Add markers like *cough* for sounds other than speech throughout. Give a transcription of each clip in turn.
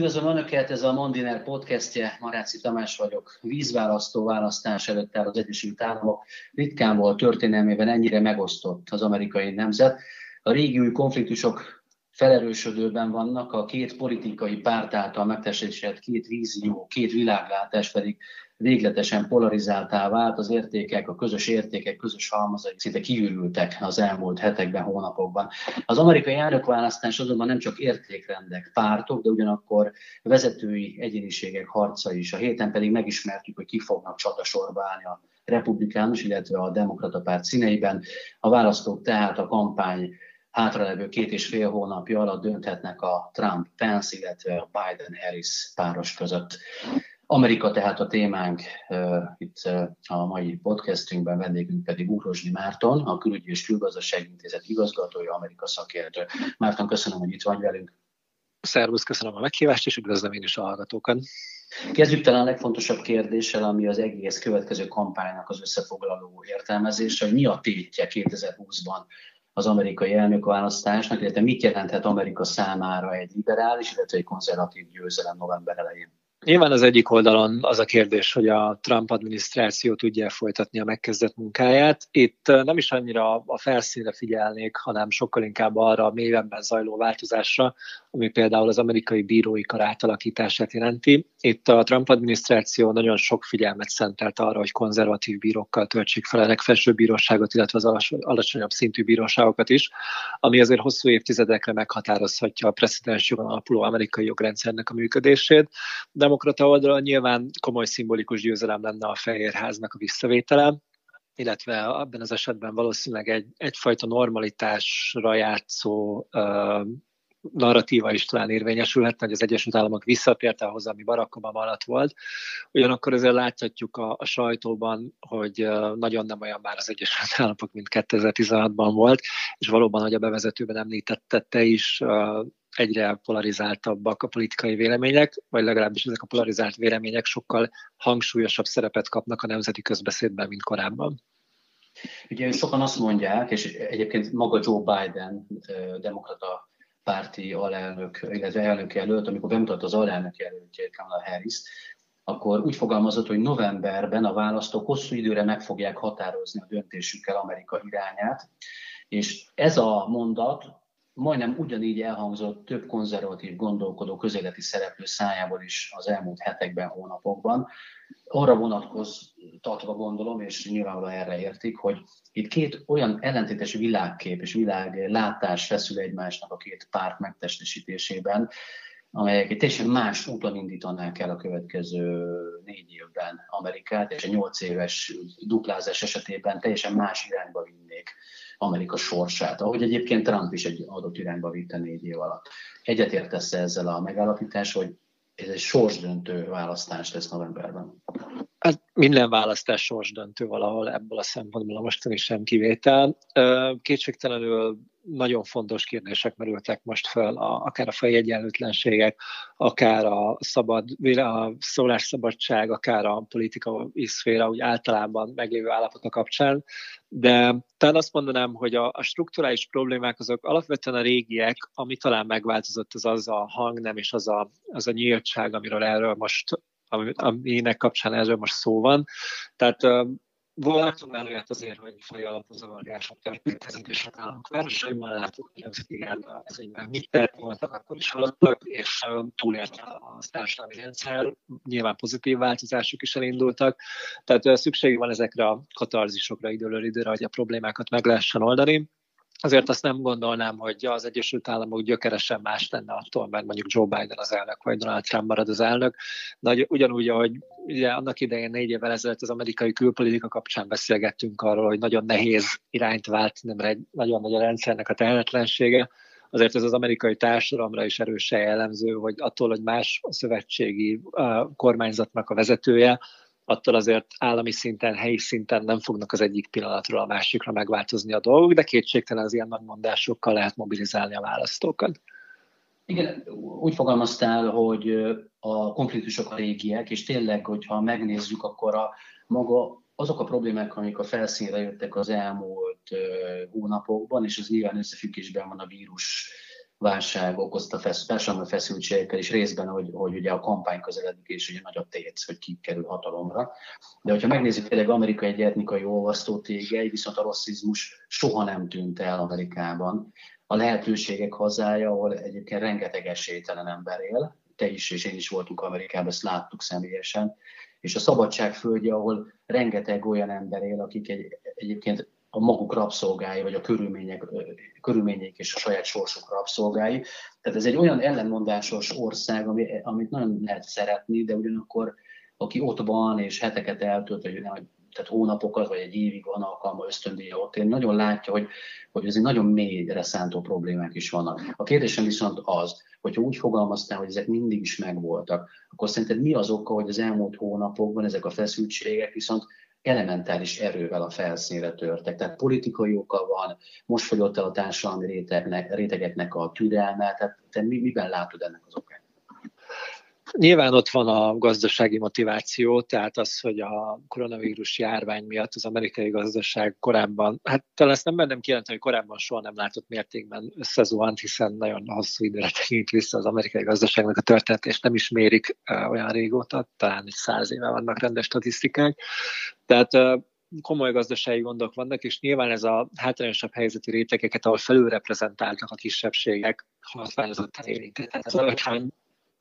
Üdvözlöm Önöket, ez a Mondiner podcastje, Maráci Tamás vagyok. Vízválasztó választás előtt áll az Egyesült Államok. Ritkán volt történelmében ennyire megosztott az amerikai nemzet. A régi konfliktusok felerősödőben vannak, a két politikai párt által megtestesített két vízió, két világlátás pedig végletesen polarizáltá vált, az értékek, a közös értékek, közös halmazai szinte kiürültek az elmúlt hetekben, hónapokban. Az amerikai elnökválasztás azonban nem csak értékrendek, pártok, de ugyanakkor vezetői egyéniségek harca is. A héten pedig megismertük, hogy ki fognak csatasorba állni a republikánus, illetve a demokrata párt színeiben. A választók tehát a kampány hátralevő két és fél hónapja alatt dönthetnek a Trump-Pence, illetve a Biden-Harris páros között. Amerika tehát a témánk itt a mai podcastünkben, vendégünk pedig Úrosdi Márton, a Külügyi és Külgazdasági Intézet igazgatója, Amerika szakértő. Márton, köszönöm, hogy itt vagy velünk. Szervusz, köszönöm a meghívást, és üdvözlöm én is a hallgatókat. Kezdjük talán a legfontosabb kérdéssel, ami az egész következő kampánynak az összefoglaló értelmezése, hogy mi a tétje 2020-ban az amerikai elnökválasztásnak, illetve mit jelenthet Amerika számára egy liberális, illetve egy konzervatív győzelem november elején. Nyilván az egyik oldalon az a kérdés, hogy a Trump adminisztráció tudja folytatni a megkezdett munkáját. Itt nem is annyira a felszínre figyelnék, hanem sokkal inkább arra a mélyebben zajló változásra, ami például az amerikai bírói kar átalakítását jelenti. Itt a Trump adminisztráció nagyon sok figyelmet szentelt arra, hogy konzervatív bírókkal töltsék fel a legfelsőbb bíróságot, illetve az alacsonyabb szintű bíróságokat is, ami azért hosszú évtizedekre meghatározhatja a precedens jogon alapuló amerikai jogrendszernek a működését. Demokrata oldalon nyilván komoly szimbolikus győzelem lenne a Fehérháznak a visszavétele, illetve abban az esetben valószínűleg egy, egyfajta normalitásra játszó uh, narratíva is talán érvényesülhetne, hogy az Egyesült Államok visszatért ahhoz, ami Barack Obama alatt volt. Ugyanakkor azért láthatjuk a, a sajtóban, hogy nagyon nem olyan már az Egyesült Államok, mint 2016-ban volt, és valóban, hogy a bevezetőben említette te is, egyre polarizáltabbak a politikai vélemények, vagy legalábbis ezek a polarizált vélemények sokkal hangsúlyosabb szerepet kapnak a nemzeti közbeszédben, mint korábban. Ugye sokan azt mondják, és egyébként maga Joe Biden, demokrata párti alelnök, illetve elnök jelölt, amikor bemutatta az alelnök jelöltjét Kamala Harris, akkor úgy fogalmazott, hogy novemberben a választók hosszú időre meg fogják határozni a döntésükkel Amerika irányát, és ez a mondat majdnem ugyanígy elhangzott több konzervatív gondolkodó közéleti szereplő szájából is az elmúlt hetekben, hónapokban. Arra vonatkoztatva gondolom, és nyilvánvalóan erre értik, hogy itt két olyan ellentétes világkép és világlátás feszül egymásnak a két párt megtestesítésében, amelyek egy teljesen más úton indítanák el a következő négy évben Amerikát, és a nyolc éves duplázás esetében teljesen más irányba vinnék Amerika sorsát, ahogy egyébként Trump is egy adott irányba vitte négy év alatt. Egyetértesz ezzel a megállapítás, hogy ez egy sorsdöntő választás lesz novemberben? Hát minden választás sorsdöntő valahol ebből a szempontból a mostani sem kivétel. Kétségtelenül nagyon fontos kérdések merültek most fel, a, akár a fejegyenlőtlenségek, akár a szabad, a szólásszabadság, akár a politikai szféra úgy általában meglévő állapota kapcsán, de talán azt mondanám, hogy a, a strukturális problémák azok alapvetően a régiek, ami talán megváltozott, az az a hangnem és az a, az a nyíltság, amiről erről most aminek kapcsán erről most szó van. Tehát már olyat azért, hogy faj alapú zavargások történtek, és a államok városaiban láttuk, hogy az igen, mit tett voltak, akkor is haladtak, és túlélte a társadalmi rendszer, nyilván pozitív változások is elindultak, tehát szükség van ezekre a katarzisokra időről időre, hogy a problémákat meg lehessen oldani azért azt nem gondolnám, hogy az Egyesült Államok gyökeresen más lenne attól, mert mondjuk Joe Biden az elnök, vagy Donald Trump marad az elnök. De ugyanúgy, ahogy ugye annak idején négy évvel ezelőtt az amerikai külpolitika kapcsán beszélgettünk arról, hogy nagyon nehéz irányt váltani, mert egy nagyon nagy a rendszernek a tehetetlensége, azért ez az amerikai társadalomra is erősen jellemző, hogy attól, hogy más a szövetségi kormányzatnak a vezetője, attól azért állami szinten, helyi szinten nem fognak az egyik pillanatról a másikra megváltozni a dolgok, de kétségtelen az ilyen megmondásokkal lehet mobilizálni a választókat. Igen, úgy fogalmaztál, hogy a konfliktusok a régiek, és tényleg, hogyha megnézzük, akkor a maga azok a problémák, amik a felszínre jöttek az elmúlt hónapokban, és az nyilván összefüggésben van a vírus válság okozta fesz, társadalmi feszültségekkel, és részben, hogy, hogy ugye a kampány közeledik, és ugye a tét, hogy ki kerül hatalomra. De hogyha megnézzük, tényleg Amerika egy etnikai olvasztó tégely, viszont a rasszizmus soha nem tűnt el Amerikában. A lehetőségek hazája, ahol egyébként rengeteg esélytelen ember él, te is és én is voltunk Amerikában, ezt láttuk személyesen, és a szabadság földje, ahol rengeteg olyan ember él, akik egy, egyébként a maguk rabszolgái, vagy a körülmények, körülmények és a saját sorsuk rabszolgái. Tehát ez egy olyan ellenmondásos ország, ami, amit nagyon lehet szeretni, de ugyanakkor aki ott van és heteket eltölt, vagy nem, tehát hónapokat, vagy egy évig van alkalma ösztöndíja ott én nagyon látja, hogy, hogy ez egy nagyon mélyre szántó problémák is vannak. A kérdésem viszont az, hogyha úgy fogalmaztál, hogy ezek mindig is megvoltak, akkor szerinted mi az oka, hogy az elmúlt hónapokban ezek a feszültségek viszont elementáris erővel a felszínre törtek. Tehát politikai oka van, most fogyott el a társadalmi rétegnek, rétegeknek a türelme, tehát te miben látod ennek az okát? Nyilván ott van a gazdasági motiváció, tehát az, hogy a koronavírus járvány miatt az amerikai gazdaság korábban, hát talán ezt nem bennem kijelenteni, hogy korábban soha nem látott mértékben összezuhant, hiszen nagyon hosszú időre tekint vissza az amerikai gazdaságnak a történet, és nem is mérik olyan régóta, talán egy száz éve vannak rendes statisztikák. Tehát komoly gazdasági gondok vannak, és nyilván ez a hátrányosabb helyzetű rétegeket, ahol felülreprezentáltak a kisebbségek, hatványozottan érinti. Tehát az alacsony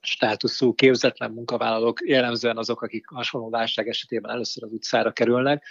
státuszú, képzetlen munkavállalók jellemzően azok, akik hasonló válság esetében először az utcára kerülnek.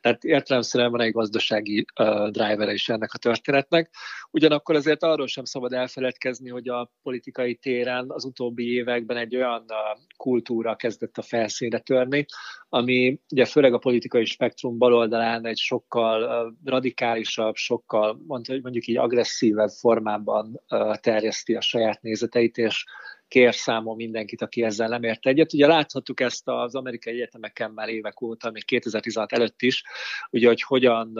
Tehát értelemszerűen van egy gazdasági uh, driver is ennek a történetnek. Ugyanakkor azért arról sem szabad elfeledkezni, hogy a politikai téren az utóbbi években egy olyan uh, kultúra kezdett a felszínre törni, ami ugye főleg a politikai spektrum baloldalán egy sokkal uh, radikálisabb, sokkal mondjuk így agresszívebb formában uh, terjeszti a saját nézeteit, és kér számon mindenkit, aki ezzel nem ért egyet. Ugye láthattuk ezt az amerikai egyetemeken már évek óta, még 2016 előtt is, ugye, hogy hogyan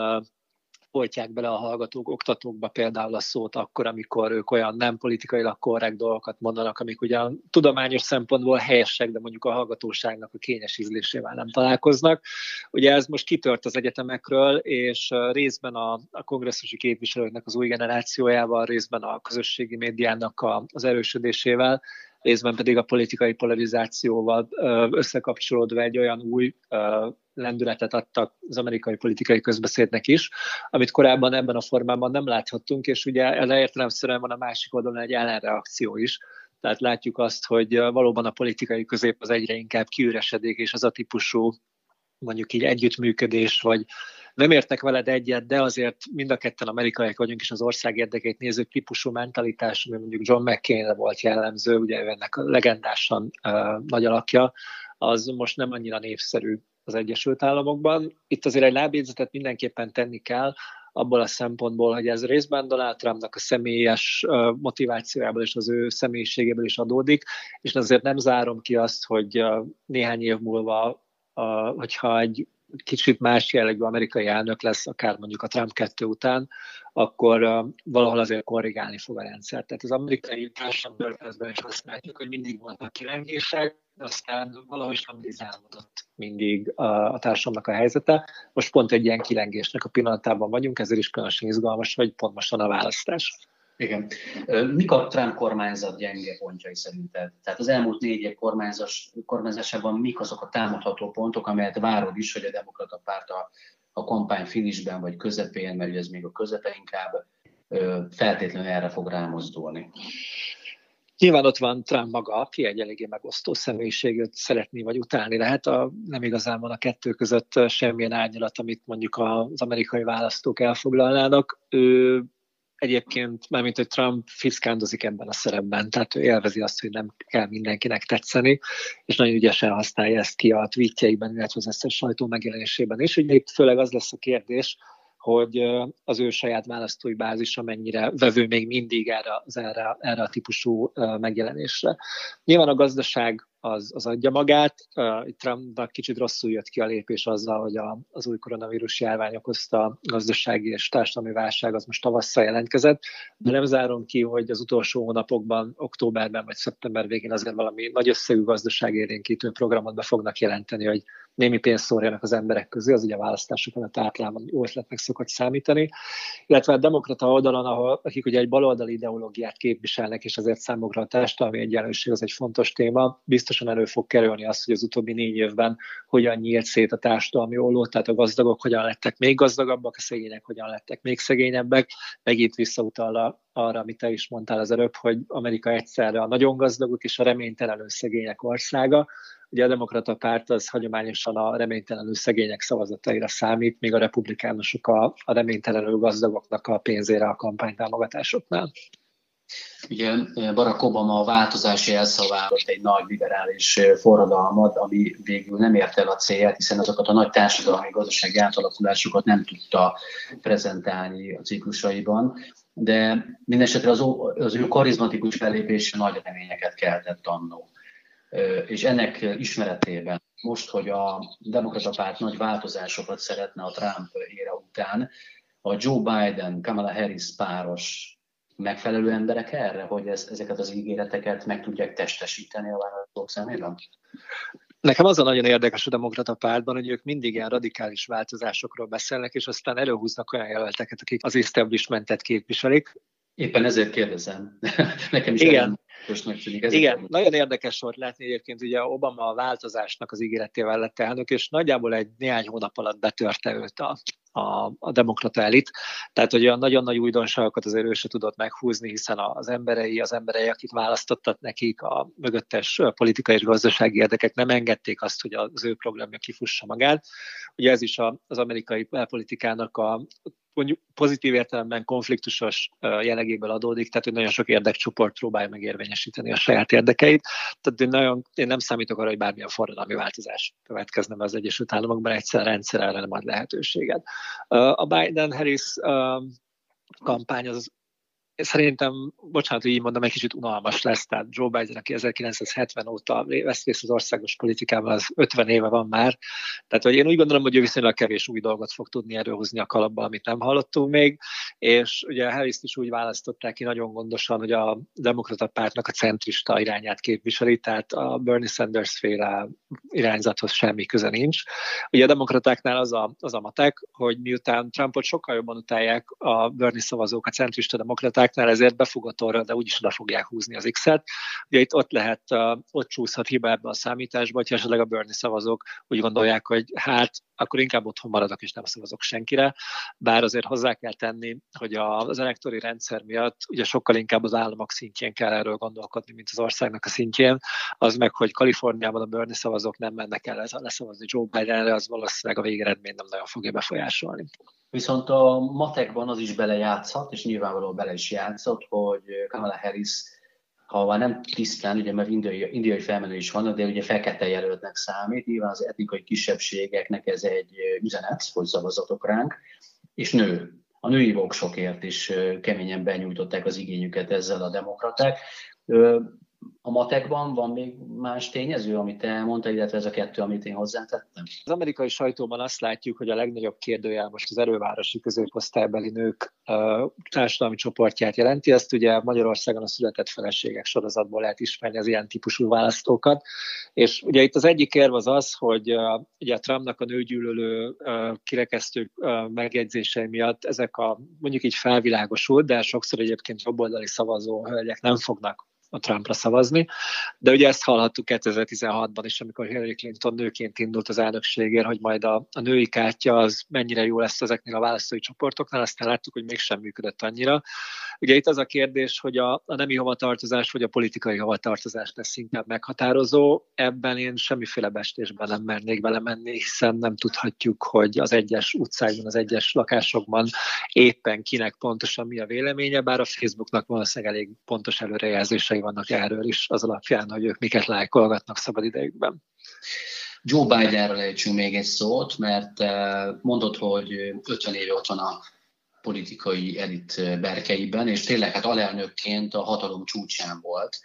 folytják bele a hallgatók, oktatókba például a szót akkor, amikor ők olyan nem politikailag korrekt dolgokat mondanak, amik ugyan tudományos szempontból helyesek, de mondjuk a hallgatóságnak a kényes ízlésével nem találkoznak. Ugye ez most kitört az egyetemekről, és részben a, a kongresszusi képviselőknek az új generációjával, részben a közösségi médiának a, az erősödésével részben pedig a politikai polarizációval összekapcsolódva egy olyan új lendületet adtak az amerikai politikai közbeszédnek is, amit korábban ebben a formában nem láthattunk, és ugye ez értelemszerűen van a másik oldalon egy ellenreakció is, tehát látjuk azt, hogy valóban a politikai közép az egyre inkább kiüresedik, és az a típusú mondjuk így együttműködés, vagy nem értek veled egyet, de azért mind a ketten amerikaiak vagyunk, és az ország érdekeit néző típusú mentalitás, ami mondjuk John mccain volt jellemző, ugye ő ennek a legendásan uh, nagy alakja, az most nem annyira népszerű az Egyesült Államokban. Itt azért egy lábjegyzetet mindenképpen tenni kell, abból a szempontból, hogy ez részben Donald Trumpnak a személyes motivációjából és az ő személyiségéből is adódik, és azért nem zárom ki azt, hogy néhány év múlva, hogyha egy kicsit más jellegű amerikai elnök lesz, akár mondjuk a Trump 2 után, akkor valahol azért korrigálni fog a rendszer. Tehát az amerikai társadalmi is azt látjuk, hogy mindig voltak kilengések, aztán valahogy stabilizálódott mindig a, a társadalomnak a helyzete. Most pont egy ilyen kilengésnek a pillanatában vagyunk, ezért is különösen izgalmas, hogy pont most a választás. Igen. Mik a Trump kormányzat gyenge pontjai szerinted? Tehát az elmúlt négy év kormányzás, kormányzásában mik azok a támadható pontok, amelyet várod is, hogy a demokrata párt a, a kampány finisben vagy közepén, mert ez még a közepe inkább feltétlenül erre fog rámozdulni? Nyilván ott van Trump maga, aki egy eléggé megosztó személyiségét szeretni vagy utálni lehet. A, nem igazán van a kettő között semmilyen árnyalat, amit mondjuk az amerikai választók elfoglalnának. Ő egyébként, mármint, hogy Trump fiszkándozik ebben a szerepben, tehát ő élvezi azt, hogy nem kell mindenkinek tetszeni, és nagyon ügyesen használja ezt ki a tweetjeiben, illetve az összes sajtó megjelenésében is. Ugye itt főleg az lesz a kérdés, hogy az ő saját választói bázisa mennyire vevő még mindig erre, erre, erre a típusú megjelenésre. Nyilván a gazdaság az, az adja magát. Trumpnak kicsit rosszul jött ki a lépés azzal, hogy a, az új koronavírus járvány okozta gazdasági és társadalmi válság az most tavasszal jelentkezett, de nem zárom ki, hogy az utolsó hónapokban, októberben vagy szeptember végén azért valami nagy összegű gazdaságérénkítő programot be fognak jelenteni, hogy némi pénzt szórjanak az emberek közé, az ugye a választások alatt általában jó ötletnek szokott számítani, illetve a demokrata oldalon, ahol, akik ugye egy baloldali ideológiát képviselnek, és azért számukra a társadalmi egyenlőség az egy fontos téma, biztosan elő fog kerülni azt, hogy az utóbbi négy évben hogyan nyílt szét a társadalmi olló, tehát a gazdagok hogyan lettek még gazdagabbak, a szegények hogyan lettek még szegényebbek, megint visszautal arra, amit te is mondtál az előbb, hogy Amerika egyszerre a nagyon gazdagok és a reménytelenül szegények országa, Ugye a demokrata párt az hagyományosan a reménytelenül szegények szavazataira számít, míg a republikánusok a, a reménytelenül gazdagoknak a pénzére a kampánytámogatásoknál. Ugye Barack Obama a változási elszavállott egy nagy liberális forradalmat, ami végül nem ért el a célját, hiszen azokat a nagy társadalmi gazdasági átalakulásokat nem tudta prezentálni a ciklusaiban, de mindesetre az, az ő karizmatikus belépése nagy reményeket keltett annó. És ennek ismeretében most, hogy a demokrata párt nagy változásokat szeretne a Trump ére után, a Joe Biden, Kamala Harris páros megfelelő emberek erre, hogy ez, ezeket az ígéreteket meg tudják testesíteni a választók szemében? Nekem az a nagyon érdekes a demokrata pártban, hogy ők mindig ilyen radikális változásokról beszélnek, és aztán előhúznak olyan jelölteket, akik az establishmentet képviselik. Éppen ezért kérdezem. *laughs* Nekem is Igen. Tűnik, ez Igen, a... nagyon érdekes volt látni egyébként, ugye Obama a változásnak az ígéretével lett elnök, és nagyjából egy néhány hónap alatt betörte őt a, a, a demokrata elit. Tehát, hogy olyan nagyon nagy újdonságokat azért ő se tudott meghúzni, hiszen az emberei, az emberei, akik választottak nekik, a mögöttes politikai és gazdasági érdekek nem engedték azt, hogy az ő programja kifussa magát. Ugye ez is az amerikai politikának a mondjuk pozitív értelemben konfliktusos jellegéből adódik, tehát hogy nagyon sok érdekcsoport próbálja megérvényesíteni a saját érdekeit. Tehát én, nagyon, én nem számítok arra, hogy bármilyen forradalmi változás következne az Egyesült Államokban, egyszer rendszer nem ad lehetőséget. A Biden-Harris kampány az szerintem, bocsánat, hogy így mondom, egy kicsit unalmas lesz, tehát Joe Biden, aki 1970 óta vesz részt az országos politikában, az 50 éve van már, tehát hogy én úgy gondolom, hogy ő viszonylag kevés új dolgot fog tudni erőhozni a kalapba, amit nem hallottunk még, és ugye Harris-t is úgy választották ki nagyon gondosan, hogy a demokrata pártnak a centrista irányát képviseli, tehát a Bernie Sanders féle irányzathoz semmi köze nincs. Ugye a demokratáknál az a, az a matek, hogy miután Trumpot sokkal jobban utálják a Bernie szavazók, a centrista demokraták, hibáknál, ezért befogott orra, de úgyis oda fogják húzni az X-et. Ugye itt ott lehet, ott csúszhat hiba ebbe a számításba, hogyha esetleg a Bernie szavazók úgy gondolják, hogy hát akkor inkább otthon maradok és nem szavazok senkire, bár azért hozzá kell tenni, hogy az elektori rendszer miatt ugye sokkal inkább az államok szintjén kell erről gondolkodni, mint az országnak a szintjén, az meg, hogy Kaliforniában a Bernie szavazók nem mennek el leszavazni Joe Bidenre, az valószínűleg a végeredmény nem nagyon fogja befolyásolni. Viszont a matekban az is belejátszhat, és nyilvánvalóan bele is játszott, hogy Kamala Harris, ha nem tisztán, ugye mert indiai, indiai felmenő is vannak, de ugye fekete jelöltnek számít, nyilván az etnikai kisebbségeknek ez egy üzenet, hogy szavazatok ránk, és nő. A női voksokért is keményen benyújtották az igényüket ezzel a demokraták a matekban van még más tényező, amit te mondtál, illetve ez a kettő, amit én hozzátettem? Az amerikai sajtóban azt látjuk, hogy a legnagyobb kérdőjel most az erővárosi középosztálybeli nők uh, társadalmi csoportját jelenti. Ezt ugye Magyarországon a született feleségek sorozatból lehet ismerni az ilyen típusú választókat. És ugye itt az egyik érv az az, hogy uh, ugye a Trumpnak a nőgyűlölő uh, kirekesztő megjegyzései miatt ezek a mondjuk így felvilágosult, de sokszor egyébként jobboldali szavazó hölgyek nem fognak a Trumpra szavazni. De ugye ezt hallhattuk 2016-ban is, amikor Hillary Clinton nőként indult az elnökségért, hogy majd a, a női kártya az mennyire jó lesz ezeknél a választói csoportoknál, aztán láttuk, hogy mégsem működött annyira. Ugye itt az a kérdés, hogy a, a nemi hovatartozás vagy a politikai hovatartozás lesz inkább meghatározó. Ebben én semmiféle bestésben nem mernék belemenni, hiszen nem tudhatjuk, hogy az egyes utcákban, az egyes lakásokban éppen kinek pontosan mi a véleménye, bár a Facebooknak valószínűleg elég pontos előrejelzései vannak erről is, az alapján, hogy ők miket lájkolgatnak szabad idejükben. Joe Bidenről ejtsünk még egy szót, mert eh, mondod, hogy 50 éve ott van a politikai elit berkeiben, és tényleg hát alelnökként a hatalom csúcsán volt,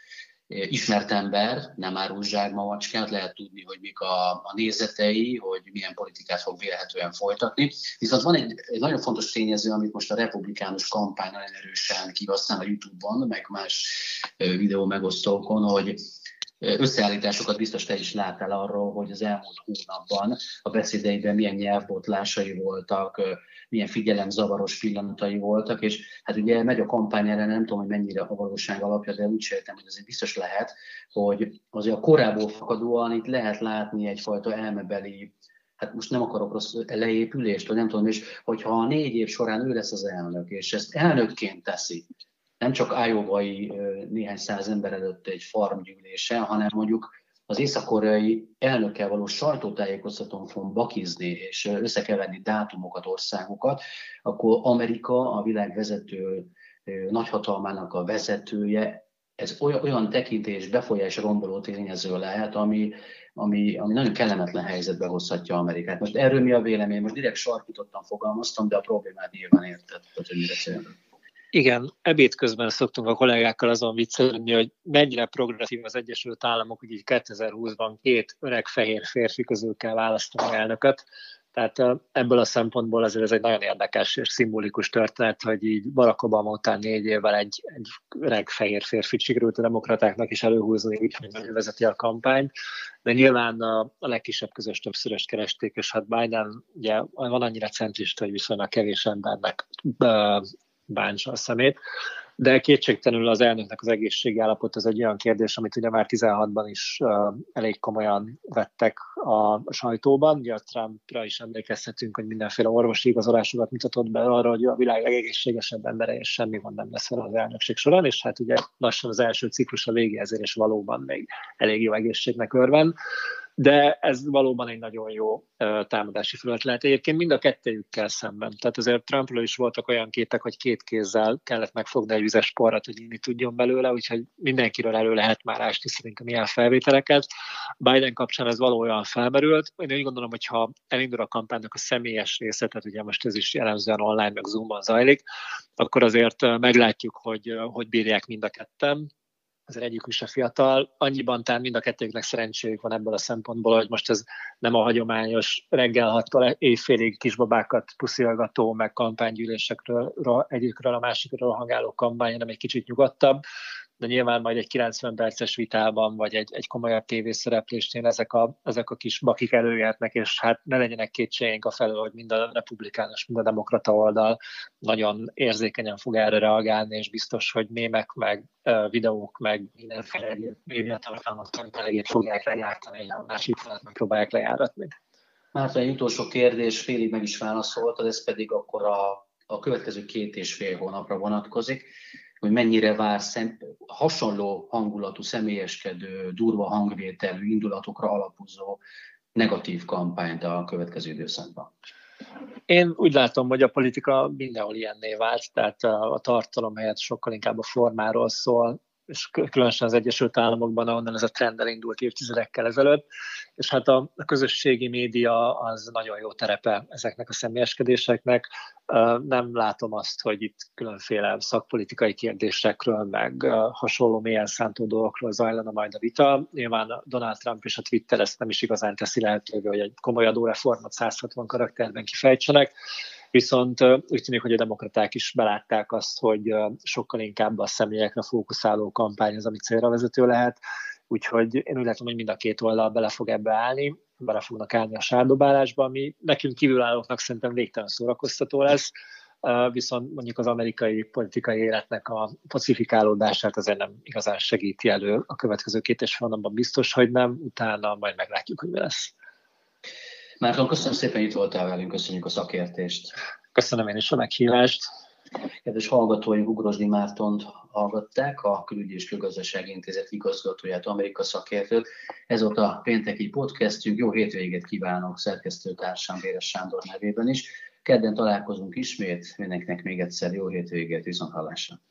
ismert ember, nem árul zsákma macskát, lehet tudni, hogy mik a, a nézetei, hogy milyen politikát fog vélhetően folytatni. Viszont van egy, egy nagyon fontos tényező, amit most a republikánus kampány nagyon erősen kihasznál a YouTube-on, meg más videó megosztókon, hogy összeállításokat biztos te is láttál arról, hogy az elmúlt hónapban a beszédeiben milyen nyelvbotlásai voltak, milyen figyelemzavaros pillanatai voltak, és hát ugye megy a kampány erre, nem tudom, hogy mennyire a valóság alapja, de úgy sejtem, hogy azért biztos lehet, hogy azért a korából fakadóan itt lehet látni egyfajta elmebeli hát most nem akarok rossz leépülést, vagy nem tudom, és hogyha a négy év során ő lesz az elnök, és ezt elnökként teszi, nem csak ájóvai néhány száz ember előtt egy farmgyűlése, hanem mondjuk az észak-koreai elnökkel való sajtótájékoztatón fogom bakizni, és összekeverni dátumokat, országokat, akkor Amerika, a világ vezető nagyhatalmának a vezetője, ez olyan, tekintés, befolyás romboló tényező lehet, ami, ami, ami nagyon kellemetlen helyzetbe hozhatja Amerikát. Most erről mi a vélemény? Most direkt sarkítottan fogalmaztam, de a problémát nyilván érted, hogy mire igen, ebéd közben szoktunk a kollégákkal azon viccelni, hogy mennyire progresszív az Egyesült Államok, hogy így 2020-ban két öreg fehér férfi közül kell választani elnököt. Tehát ebből a szempontból azért ez egy nagyon érdekes és szimbolikus történet, hogy így Barack Obama után négy évvel egy, egy öreg fehér férfi sikerült a demokratáknak is előhúzni, úgyhogy ő vezeti a kampányt. De nyilván a, a legkisebb közös többszörös keresték, és hát Biden ugye van annyira centrista, hogy viszonylag kevés embernek bántsa a szemét. De kétségtelenül az elnöknek az egészségi állapot az egy olyan kérdés, amit ugye már 16-ban is elég komolyan vettek a sajtóban. Ugye a Trumpra is emlékezhetünk, hogy mindenféle orvosi igazolásokat mutatott be arra, hogy a világ legegészségesebb embere, és semmi gond nem lesz az elnökség során, és hát ugye lassan az első ciklus a végéhez és valóban még elég jó egészségnek örven de ez valóban egy nagyon jó támadási felület lehet. Egyébként mind a kettőjükkel szemben. Tehát azért Trumpról is voltak olyan képek, hogy két kézzel kellett megfogni egy vizes porrat, hogy inni tudjon belőle, úgyhogy mindenkiről elő lehet már ásni szerintem ilyen felvételeket. Biden kapcsán ez valójában felmerült. Én úgy gondolom, hogy ha elindul a kampánynak a személyes része, tehát ugye most ez is jellemzően online, meg Zoomon zajlik, akkor azért meglátjuk, hogy hogy bírják mind a ketten azért egyik is a fiatal, annyiban talán mind a kettőknek szerencséjük van ebből a szempontból, hogy most ez nem a hagyományos reggel hattól évfélig kisbabákat puszilgató, meg kampánygyűlésekről egyikről a másikról hangáló kampány, hanem egy kicsit nyugodtabb, de nyilván majd egy 90 perces vitában, vagy egy, egy komolyabb tévészereplésnél ezek a, ezek a kis bakik előjöhetnek, és hát ne legyenek kétségeink a felől, hogy mind a republikánus, mind a demokrata oldal nagyon érzékenyen fog erre reagálni, és biztos, hogy mémek, meg videók, meg mindenféle médiatartalmat elegét fogják lejártani, a másik felett meg próbálják lejáratni. Márta, egy utolsó kérdés, félig meg is válaszoltad, ez pedig akkor a, a következő két és fél hónapra vonatkozik hogy mennyire vár szem, hasonló hangulatú, személyeskedő, durva hangvételű indulatokra alapozó negatív kampányt a következő időszakban. Én úgy látom, hogy a politika mindenhol ilyenné vált, tehát a tartalom helyett sokkal inkább a formáról szól, és különösen az Egyesült Államokban, ahonnan ez a trend elindult évtizedekkel ezelőtt, és hát a, közösségi média az nagyon jó terepe ezeknek a személyeskedéseknek. Nem látom azt, hogy itt különféle szakpolitikai kérdésekről, meg hasonló mélyen szántó dolgokról zajlana majd a vita. Nyilván Donald Trump és a Twitter ezt nem is igazán teszi lehetővé, hogy egy komoly adóreformot 160 karakterben kifejtsenek Viszont úgy tűnik, hogy a demokraták is belátták azt, hogy sokkal inkább a személyekre fókuszáló kampány az, ami célra vezető lehet, úgyhogy én úgy látom, hogy mind a két oldal bele fog ebbe állni, bele fognak állni a sárdobálásba, ami nekünk kívülállóknak szerintem végtelen szórakoztató lesz, viszont mondjuk az amerikai politikai életnek a pacifikálódását azért nem igazán segíti elő a következő két és fél biztos, hogy nem, utána majd meglátjuk, hogy mi lesz. Márton, köszönöm szépen, itt voltál velünk, köszönjük a szakértést. Köszönöm én is a meghívást. Kedves hallgatóink, Ugrosdi Mártont hallgatták, a Külügyi és Külgazdasági Intézet igazgatóját, Amerika szakértőt. Ez volt a pénteki podcastünk. Jó hétvégét kívánok szerkesztőtársam Véres Sándor nevében is. Kedden találkozunk ismét. Mindenkinek még egyszer jó hétvégét, viszont hallásra.